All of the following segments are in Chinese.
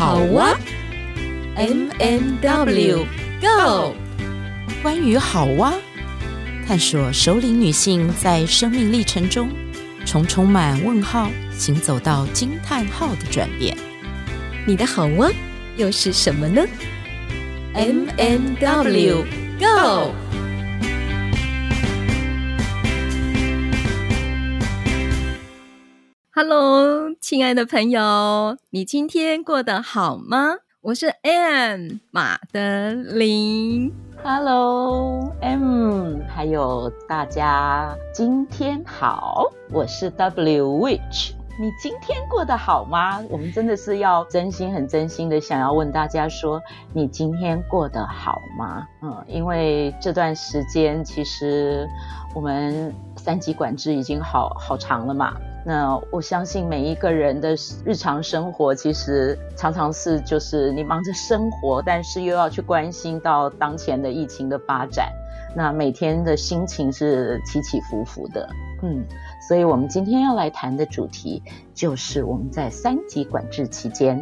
好哇，M M W Go，关于好哇，探索首领女性在生命历程中从充满问号行走到惊叹号的转变。你的好哇又是什么呢？M M W Go。Hello，亲爱的朋友，你今天过得好吗？我是 M 马德琳。Hello，M，还有大家今天好，我是 W Witch。你今天过得好吗？我们真的是要真心、很真心的想要问大家说，你今天过得好吗？嗯，因为这段时间其实我们三级管制已经好好长了嘛。那我相信每一个人的日常生活，其实常常是就是你忙着生活，但是又要去关心到当前的疫情的发展，那每天的心情是起起伏伏的，嗯，所以我们今天要来谈的主题就是我们在三级管制期间，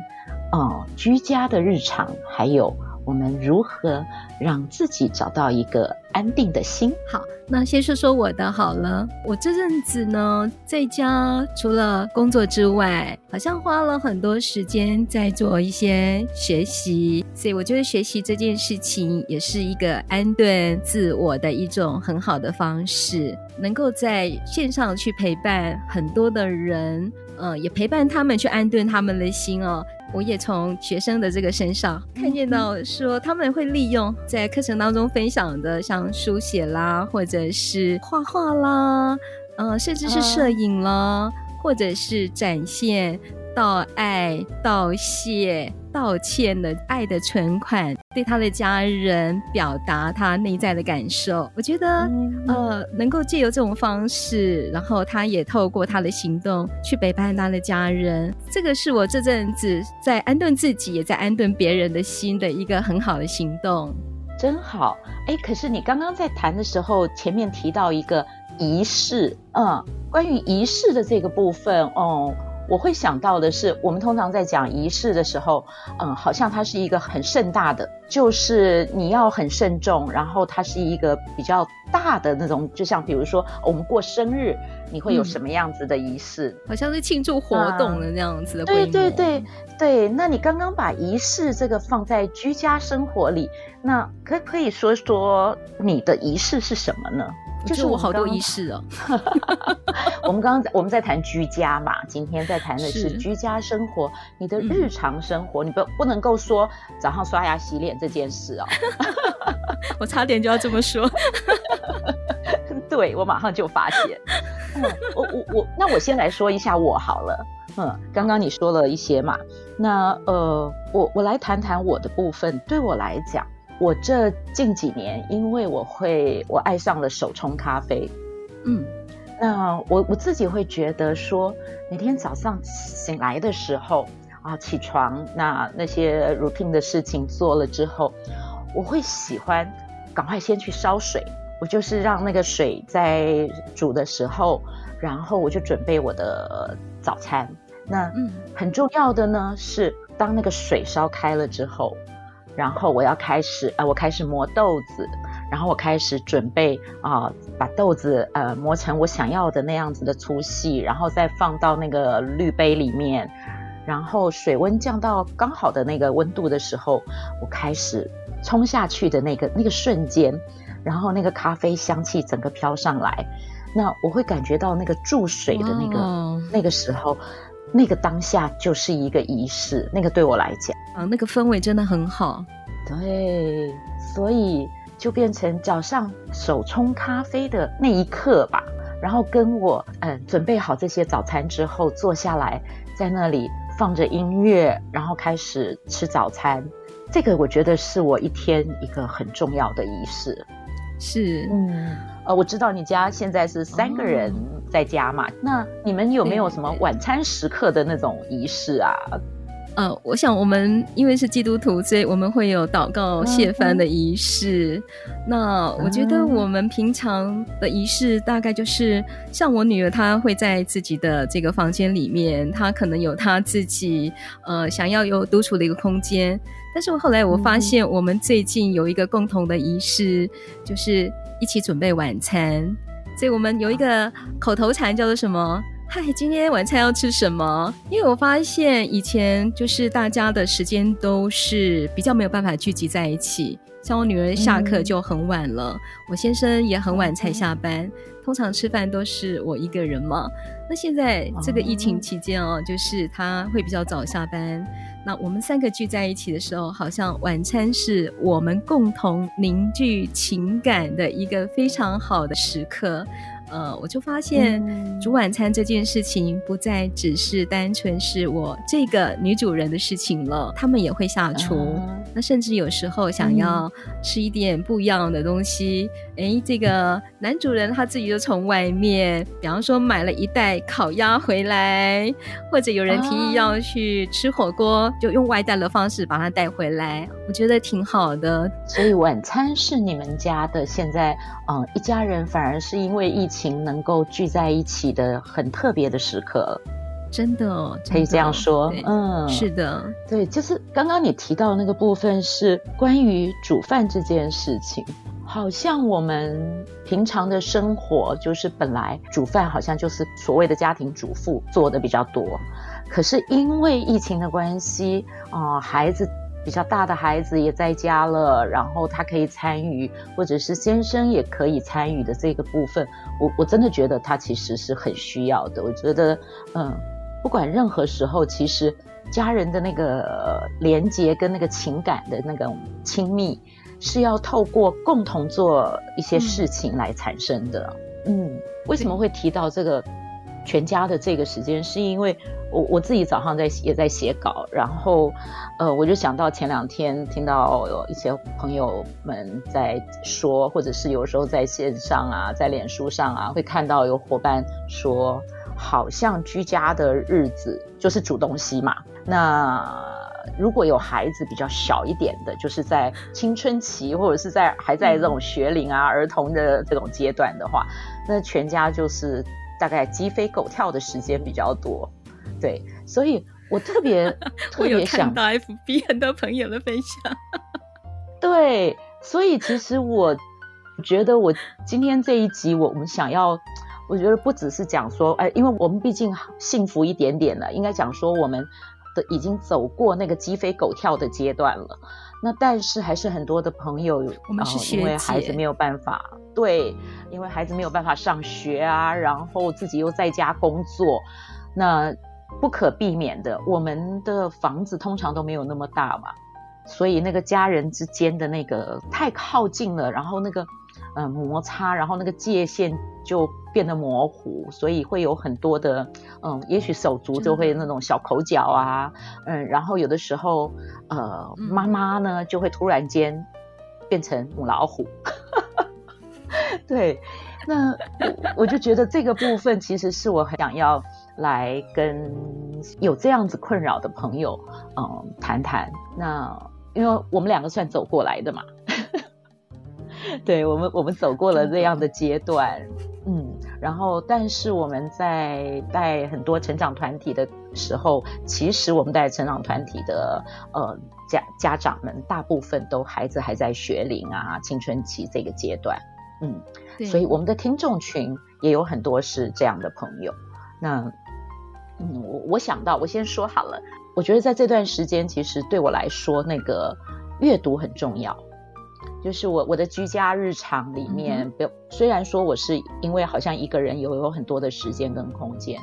嗯，居家的日常，还有。我们如何让自己找到一个安定的心？好，那先说说我的好了。我这阵子呢，在家除了工作之外，好像花了很多时间在做一些学习，所以我觉得学习这件事情也是一个安顿自我的一种很好的方式，能够在线上去陪伴很多的人，呃，也陪伴他们去安顿他们的心哦。我也从学生的这个身上看见到，说他们会利用在课程当中分享的，像书写啦，或者是画画啦，呃，甚至是摄影啦，或者是展现。道爱、道谢、道歉的爱的存款，对他的家人表达他内在的感受。我觉得，嗯、呃，能够借由这种方式，然后他也透过他的行动去陪伴他的家人，这个是我这阵子在安顿自己，也在安顿别人的心的一个很好的行动。真好，哎，可是你刚刚在谈的时候，前面提到一个仪式，嗯，关于仪式的这个部分，哦、嗯。我会想到的是，我们通常在讲仪式的时候，嗯，好像它是一个很盛大的，就是你要很慎重，然后它是一个比较大的那种，就像比如说我们过生日，你会有什么样子的仪式？嗯、好像是庆祝活动的那样子的。对对对对，那你刚刚把仪式这个放在居家生活里，那可可以说说你的仪式是什么呢？就是我好多仪式哦。我们刚刚在我们在谈居家嘛，今天在谈的是居家生活，你的日常生活，嗯、你不不能够说早上刷牙洗脸这件事哦。我差点就要这么说。对，我马上就发现。嗯，我我我，那我先来说一下我好了。嗯，刚刚你说了一些嘛，那呃，我我来谈谈我的部分。对我来讲。我这近几年，因为我会，我爱上了手冲咖啡，嗯，那我我自己会觉得说，每天早上醒来的时候啊，起床，那那些 routine 的事情做了之后，我会喜欢赶快先去烧水，我就是让那个水在煮的时候，然后我就准备我的早餐。那嗯，很重要的呢是，当那个水烧开了之后。然后我要开始，呃，我开始磨豆子，然后我开始准备啊、呃，把豆子呃磨成我想要的那样子的粗细，然后再放到那个滤杯里面，然后水温降到刚好的那个温度的时候，我开始冲下去的那个那个瞬间，然后那个咖啡香气整个飘上来，那我会感觉到那个注水的那个、wow. 那个时候。那个当下就是一个仪式，那个对我来讲，啊，那个氛围真的很好。对，所以就变成早上手冲咖啡的那一刻吧，然后跟我嗯准备好这些早餐之后，坐下来在那里放着音乐，然后开始吃早餐。这个我觉得是我一天一个很重要的仪式。是，嗯，呃，我知道你家现在是三个人。在家嘛，那你们有没有什么晚餐时刻的那种仪式啊？呃，我想我们因为是基督徒，所以我们会有祷告谢饭的仪式。嗯、那我觉得我们平常的仪式大概就是，像我女儿，她会在自己的这个房间里面，她可能有她自己呃想要有独处的一个空间。但是我后来我发现，我们最近有一个共同的仪式，就是一起准备晚餐。所以我们有一个口头禅叫做什么？嗨，今天晚餐要吃什么？因为我发现以前就是大家的时间都是比较没有办法聚集在一起。像我女儿下课就很晚了，嗯、我先生也很晚才下班。通常吃饭都是我一个人嘛。那现在这个疫情期间哦，就是他会比较早下班。那我们三个聚在一起的时候，好像晚餐是我们共同凝聚情感的一个非常好的时刻。呃，我就发现煮晚餐这件事情不再只是单纯是我这个女主人的事情了，他们也会下厨。Uh-huh. 那甚至有时候想要吃一点不一样的东西，哎、uh-huh. 欸，这个男主人他自己就从外面，比方说买了一袋烤鸭回来，或者有人提议要去吃火锅，就用外带的方式把它带回来，我觉得挺好的。所以晚餐是你们家的现在，嗯，一家人反而是因为疫情。能够聚在一起的很特别的时刻，真的，真的可以这样说。嗯，是的，对，就是刚刚你提到的那个部分是关于煮饭这件事情。好像我们平常的生活就是本来煮饭好像就是所谓的家庭主妇做的比较多，可是因为疫情的关系啊、孩子。比较大的孩子也在家了，然后他可以参与，或者是先生也可以参与的这个部分，我我真的觉得他其实是很需要的。我觉得，嗯，不管任何时候，其实家人的那个连接跟那个情感的那个亲密，是要透过共同做一些事情来产生的。嗯，嗯，为什么会提到这个？全家的这个时间，是因为我我自己早上在也在写稿，然后，呃，我就想到前两天听到有一些朋友们在说，或者是有时候在线上啊，在脸书上啊，会看到有伙伴说，好像居家的日子就是煮东西嘛。那如果有孩子比较小一点的，就是在青春期或者是在还在这种学龄啊、儿童的这种阶段的话，那全家就是。大概鸡飞狗跳的时间比较多，对，所以我特别 特别想到 FB 很多朋友的分享，对，所以其实我觉得我今天这一集我我们想要，我觉得不只是讲说，哎，因为我们毕竟幸福一点点了，应该讲说我们的已经走过那个鸡飞狗跳的阶段了。那但是还是很多的朋友，我们是因为孩子没有办法，对，因为孩子没有办法上学啊，然后自己又在家工作，那不可避免的，我们的房子通常都没有那么大嘛，所以那个家人之间的那个太靠近了，然后那个。嗯，摩擦，然后那个界限就变得模糊，所以会有很多的，嗯，也许手足就会那种小口角啊，嗯，然后有的时候，呃，妈妈呢就会突然间变成母老虎，对，那我，我就觉得这个部分其实是我很想要来跟有这样子困扰的朋友，嗯，谈谈。那因为我们两个算走过来的嘛。对我们，我们走过了这样的阶段，嗯，然后，但是我们在带很多成长团体的时候，其实我们带成长团体的呃家家长们，大部分都孩子还在学龄啊，青春期这个阶段，嗯，所以我们的听众群也有很多是这样的朋友。那，嗯，我我想到，我先说好了，我觉得在这段时间，其实对我来说，那个阅读很重要。就是我我的居家日常里面，不、嗯、虽然说我是因为好像一个人有有很多的时间跟空间，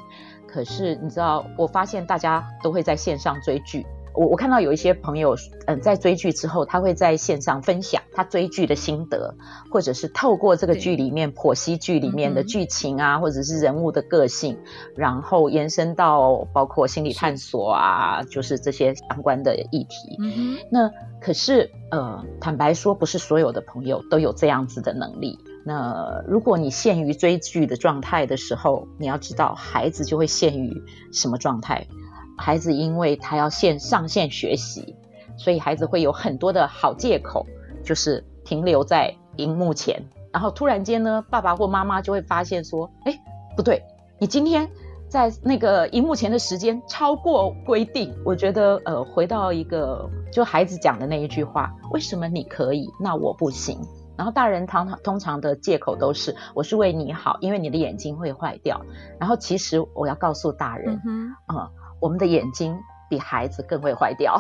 可是你知道，我发现大家都会在线上追剧。我我看到有一些朋友，嗯，在追剧之后，他会在线上分享他追剧的心得，或者是透过这个剧里面剖析剧里面的剧情啊，或者是人物的个性，然后延伸到包括心理探索啊，就是这些相关的议题。嗯，那可是呃，坦白说，不是所有的朋友都有这样子的能力。那如果你陷于追剧的状态的时候，你要知道孩子就会陷于什么状态。孩子因为他要线上线学习，所以孩子会有很多的好借口，就是停留在荧幕前。然后突然间呢，爸爸或妈妈就会发现说：“哎，不对，你今天在那个荧幕前的时间超过规定。”我觉得，呃，回到一个就孩子讲的那一句话：“为什么你可以，那我不行？”然后大人常常通常的借口都是：“我是为你好，因为你的眼睛会坏掉。”然后其实我要告诉大人，嗯，呃，我们的眼睛比孩子更会坏掉，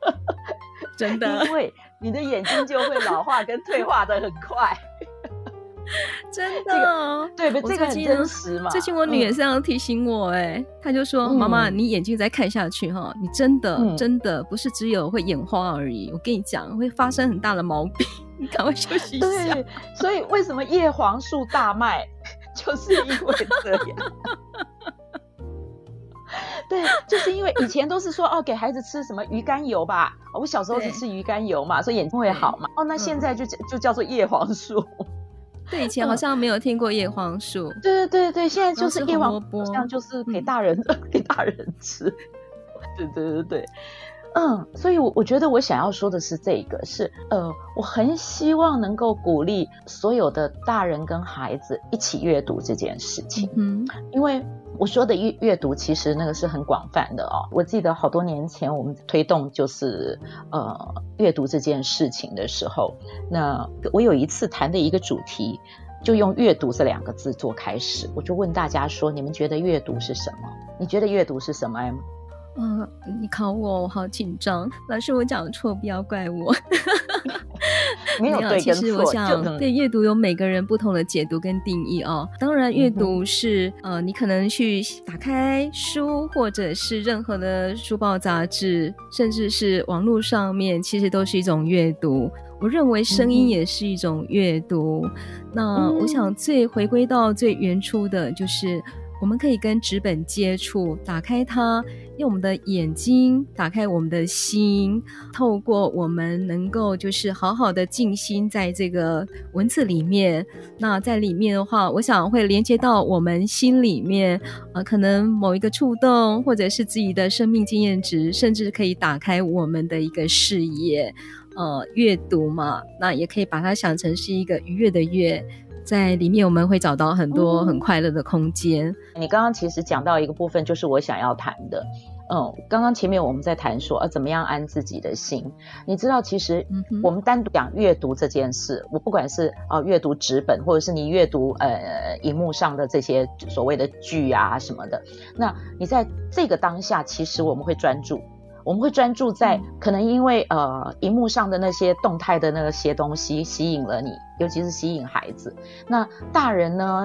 真的，因为你的眼睛就会老化跟退化的很快。真的，哦，这个，对，这个很真实嘛。最近我女儿这样提醒我，哎，她、嗯、就说：“妈妈，你眼睛再看下去哈，你真的、嗯、真的不是只有会眼花而已。我跟你讲，会发生很大的毛病，你赶快休息一下。”对，所以为什么叶黄素大卖，就是因为这样。对，就是因为以前都是说哦，给孩子吃什么鱼肝油吧。我小时候是吃鱼肝油嘛，所以眼睛会好嘛。哦，那现在就、嗯、就叫做叶黄素。对，以前好像没有听过叶黄素。嗯、对对对对，现在就是叶黄素，好像就是给大人、嗯、给大人吃。对对对对，嗯，所以我我觉得我想要说的是这个是呃，我很希望能够鼓励所有的大人跟孩子一起阅读这件事情。嗯，因为。我说的阅阅读其实那个是很广泛的哦。我记得好多年前我们推动就是呃阅读这件事情的时候，那我有一次谈的一个主题，就用阅读这两个字做开始，我就问大家说：你们觉得阅读是什么？你觉得阅读是什么？嗯、你考我，我好紧张。老师，我讲错，不要怪我。没有对跟错，其实我想对阅读有每个人不同的解读跟定义哦。当然，阅读是、嗯、呃，你可能去打开书，或者是任何的书报杂志，甚至是网络上面，其实都是一种阅读。我认为声音也是一种阅读。嗯、那我想最回归到最原初的就是。我们可以跟纸本接触，打开它，用我们的眼睛打开我们的心，透过我们能够就是好好的静心在这个文字里面。那在里面的话，我想会连接到我们心里面，呃，可能某一个触动，或者是自己的生命经验值，甚至可以打开我们的一个视野。呃，阅读嘛，那也可以把它想成是一个愉悦的悦。在里面我们会找到很多很快乐的空间。嗯、你刚刚其实讲到一个部分，就是我想要谈的。嗯，刚刚前面我们在谈说，呃，怎么样安自己的心？你知道，其实我们单独讲阅读这件事，我不管是呃阅读纸本，或者是你阅读呃荧幕上的这些所谓的剧啊什么的，那你在这个当下，其实我们会专注。我们会专注在可能因为呃荧幕上的那些动态的那些东西吸引了你，尤其是吸引孩子。那大人呢，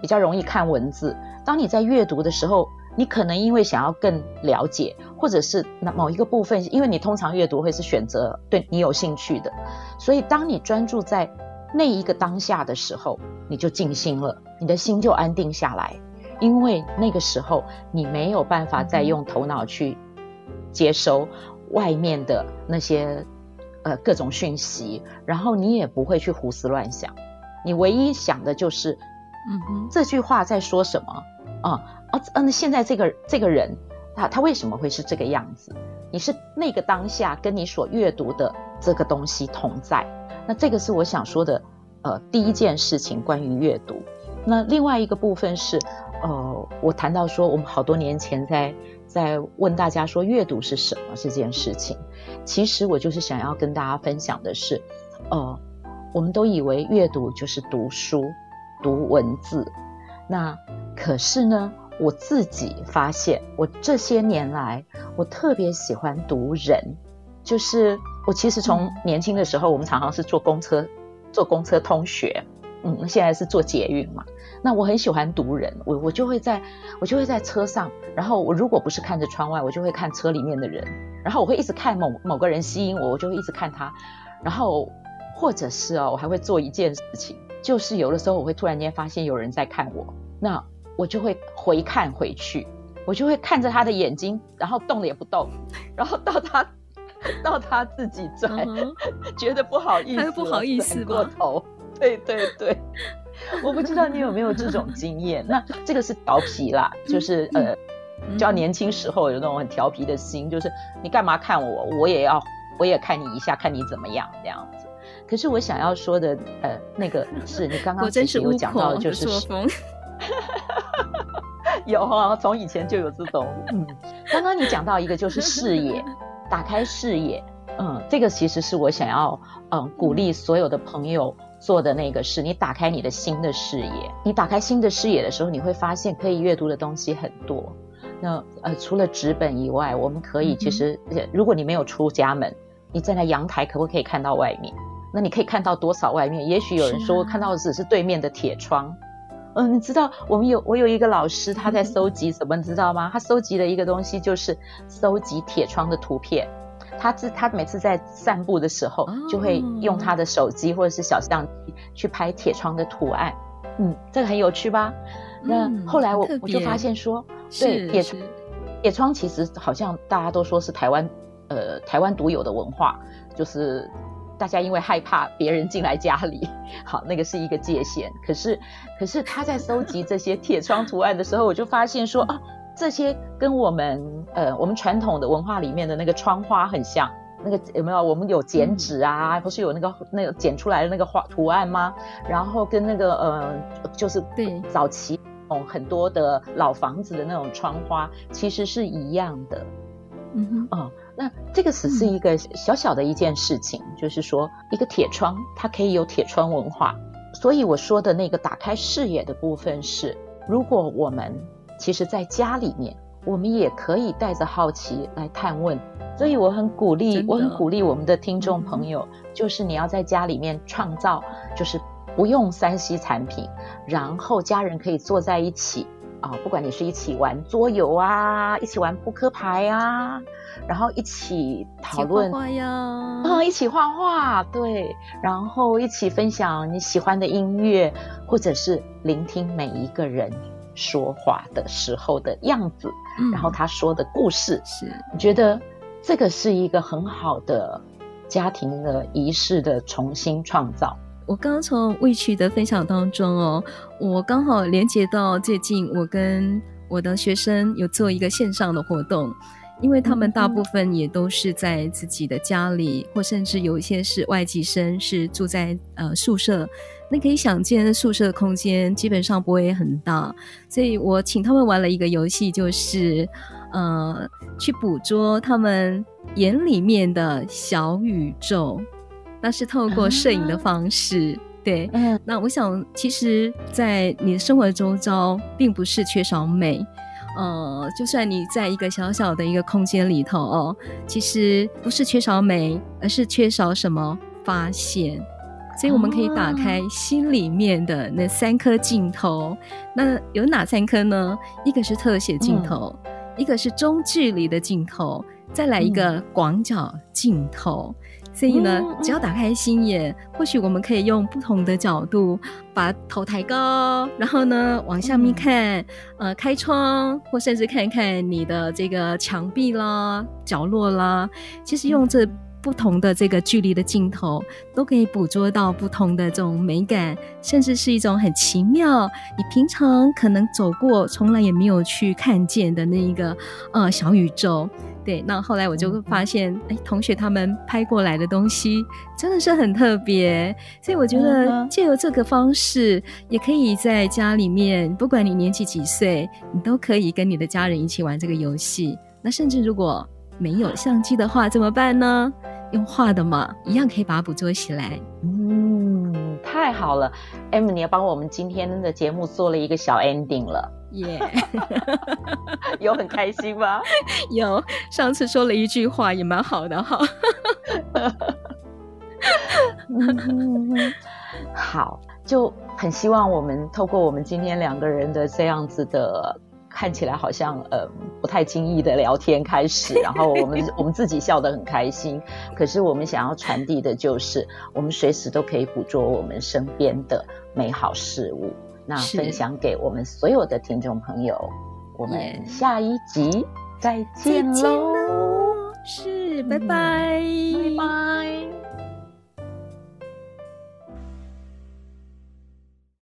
比较容易看文字。当你在阅读的时候，你可能因为想要更了解，或者是那某一个部分，因为你通常阅读会是选择对你有兴趣的，所以当你专注在那一个当下的时候，你就静心了，你的心就安定下来，因为那个时候你没有办法再用头脑去。接收外面的那些呃各种讯息，然后你也不会去胡思乱想，你唯一想的就是，嗯哼，这句话在说什么啊啊啊！那现在这个这个人，他他为什么会是这个样子？你是那个当下跟你所阅读的这个东西同在，那这个是我想说的呃第一件事情关于阅读。那另外一个部分是呃我谈到说我们好多年前在。在问大家说阅读是什么这件事情，其实我就是想要跟大家分享的是，呃，我们都以为阅读就是读书、读文字，那可是呢，我自己发现，我这些年来，我特别喜欢读人，就是我其实从年轻的时候，我们常常是坐公车，坐公车通学。嗯，现在是做捷运嘛，那我很喜欢读人，我我就会在，我就会在车上，然后我如果不是看着窗外，我就会看车里面的人，然后我会一直看某某个人吸引我，我就会一直看他，然后或者是哦，我还会做一件事情，就是有的时候我会突然间发现有人在看我，那我就会回看回去，我就会看着他的眼睛，然后动了也不动，然后到他到他自己转，uh -huh. 觉得不好意思，不好意思过头。对对对，我不知道你有没有这种经验。那这个是调皮啦，就是呃，叫年轻时候有那种很调皮的心，就是你干嘛看我，我也要，我也看你一下，看你怎么样这样子。可是我想要说的，呃，那个是你刚刚其实有讲到的，就是 有啊，从以前就有这种。嗯，刚刚你讲到一个就是视野，打开视野，嗯，这个其实是我想要嗯鼓励所有的朋友做的那个事。你打开你的新的视野，你打开新的视野的时候，你会发现可以阅读的东西很多。那呃，除了纸本以外，我们可以其实，如果你没有出家门，你站在阳台可不可以看到外面？那你可以看到多少外面？也许有人说我看到的只是对面的铁窗。嗯，你知道我们有我有一个老师，他在搜集什么？你知道吗？他搜集的一个东西就是搜集铁窗的图片。他自他每次在散步的时候，就会用他的手机或者是小相机去拍铁窗的图案。嗯，这个很有趣吧？那后来我我就发现说，对铁窗，铁窗其实好像大家都说是台湾呃台湾独有的文化，就是。大家因为害怕别人进来家里，好，那个是一个界限。可是，可是他在收集这些铁窗图案的时候，我就发现说啊，这些跟我们呃我们传统的文化里面的那个窗花很像。那个有没有？我们有剪纸啊，不是有那个那个剪出来的那个花图案吗？然后跟那个呃，就是对早期很多的老房子的那种窗花，其实是一样的。嗯哼，哦。那这个只是一个小小的一件事情，嗯、就是说一个铁窗，它可以有铁窗文化。所以我说的那个打开视野的部分是，如果我们其实在家里面，我们也可以带着好奇来探问。所以我很鼓励，我很鼓励我们的听众朋友，嗯、就是你要在家里面创造，就是不用三 C 产品，然后家人可以坐在一起啊、哦，不管你是一起玩桌游啊，一起玩扑克牌啊。然后一起讨论画画呀，啊，一起画画，对，然后一起分享你喜欢的音乐，或者是聆听每一个人说话的时候的样子，嗯、然后他说的故事，是，你觉得这个是一个很好的家庭的仪式的重新创造。我刚刚从 Which 的分享当中哦，我刚好连接到最近我跟我的学生有做一个线上的活动。因为他们大部分也都是在自己的家里，或甚至有一些是外籍生，是住在呃宿舍。那可以想见，宿舍的空间基本上不会很大，所以我请他们玩了一个游戏，就是呃去捕捉他们眼里面的小宇宙。那是透过摄影的方式，对。那我想，其实，在你的生活周遭，并不是缺少美。呃，就算你在一个小小的一个空间里头哦，其实不是缺少美，而是缺少什么发现。所以我们可以打开心里面的那三颗镜头。那有哪三颗呢？一个是特写镜头，嗯、一个是中距离的镜头，再来一个广角镜头。所以呢，只要打开心眼，或许我们可以用不同的角度把头抬高，然后呢往下面看，呃，开窗，或甚至看看你的这个墙壁啦、角落啦。其实用这不同的这个距离的镜头，都可以捕捉到不同的这种美感，甚至是一种很奇妙，你平常可能走过从来也没有去看见的那一个呃小宇宙。对，那后来我就会发现，哎，同学他们拍过来的东西真的是很特别，所以我觉得借由这个方式，也可以在家里面，不管你年纪几岁，你都可以跟你的家人一起玩这个游戏。那甚至如果没有相机的话，怎么办呢？用画的嘛，一样可以把它捕捉起来。嗯，太好了，M，你要帮我们今天的节目做了一个小 ending 了。耶，Yeah. 有很开心吗？有，上次说了一句话也蛮好的哈。好，就很希望我们透过我们今天两个人的这样子的看起来好像呃不太经意的聊天开始，然后我们我们自己笑得很开心，可是我们想要传递的就是我们随时都可以捕捉我们身边的美好事物。那分享给我们所有的听众朋友，我们下一集再见喽！是，拜拜，拜拜。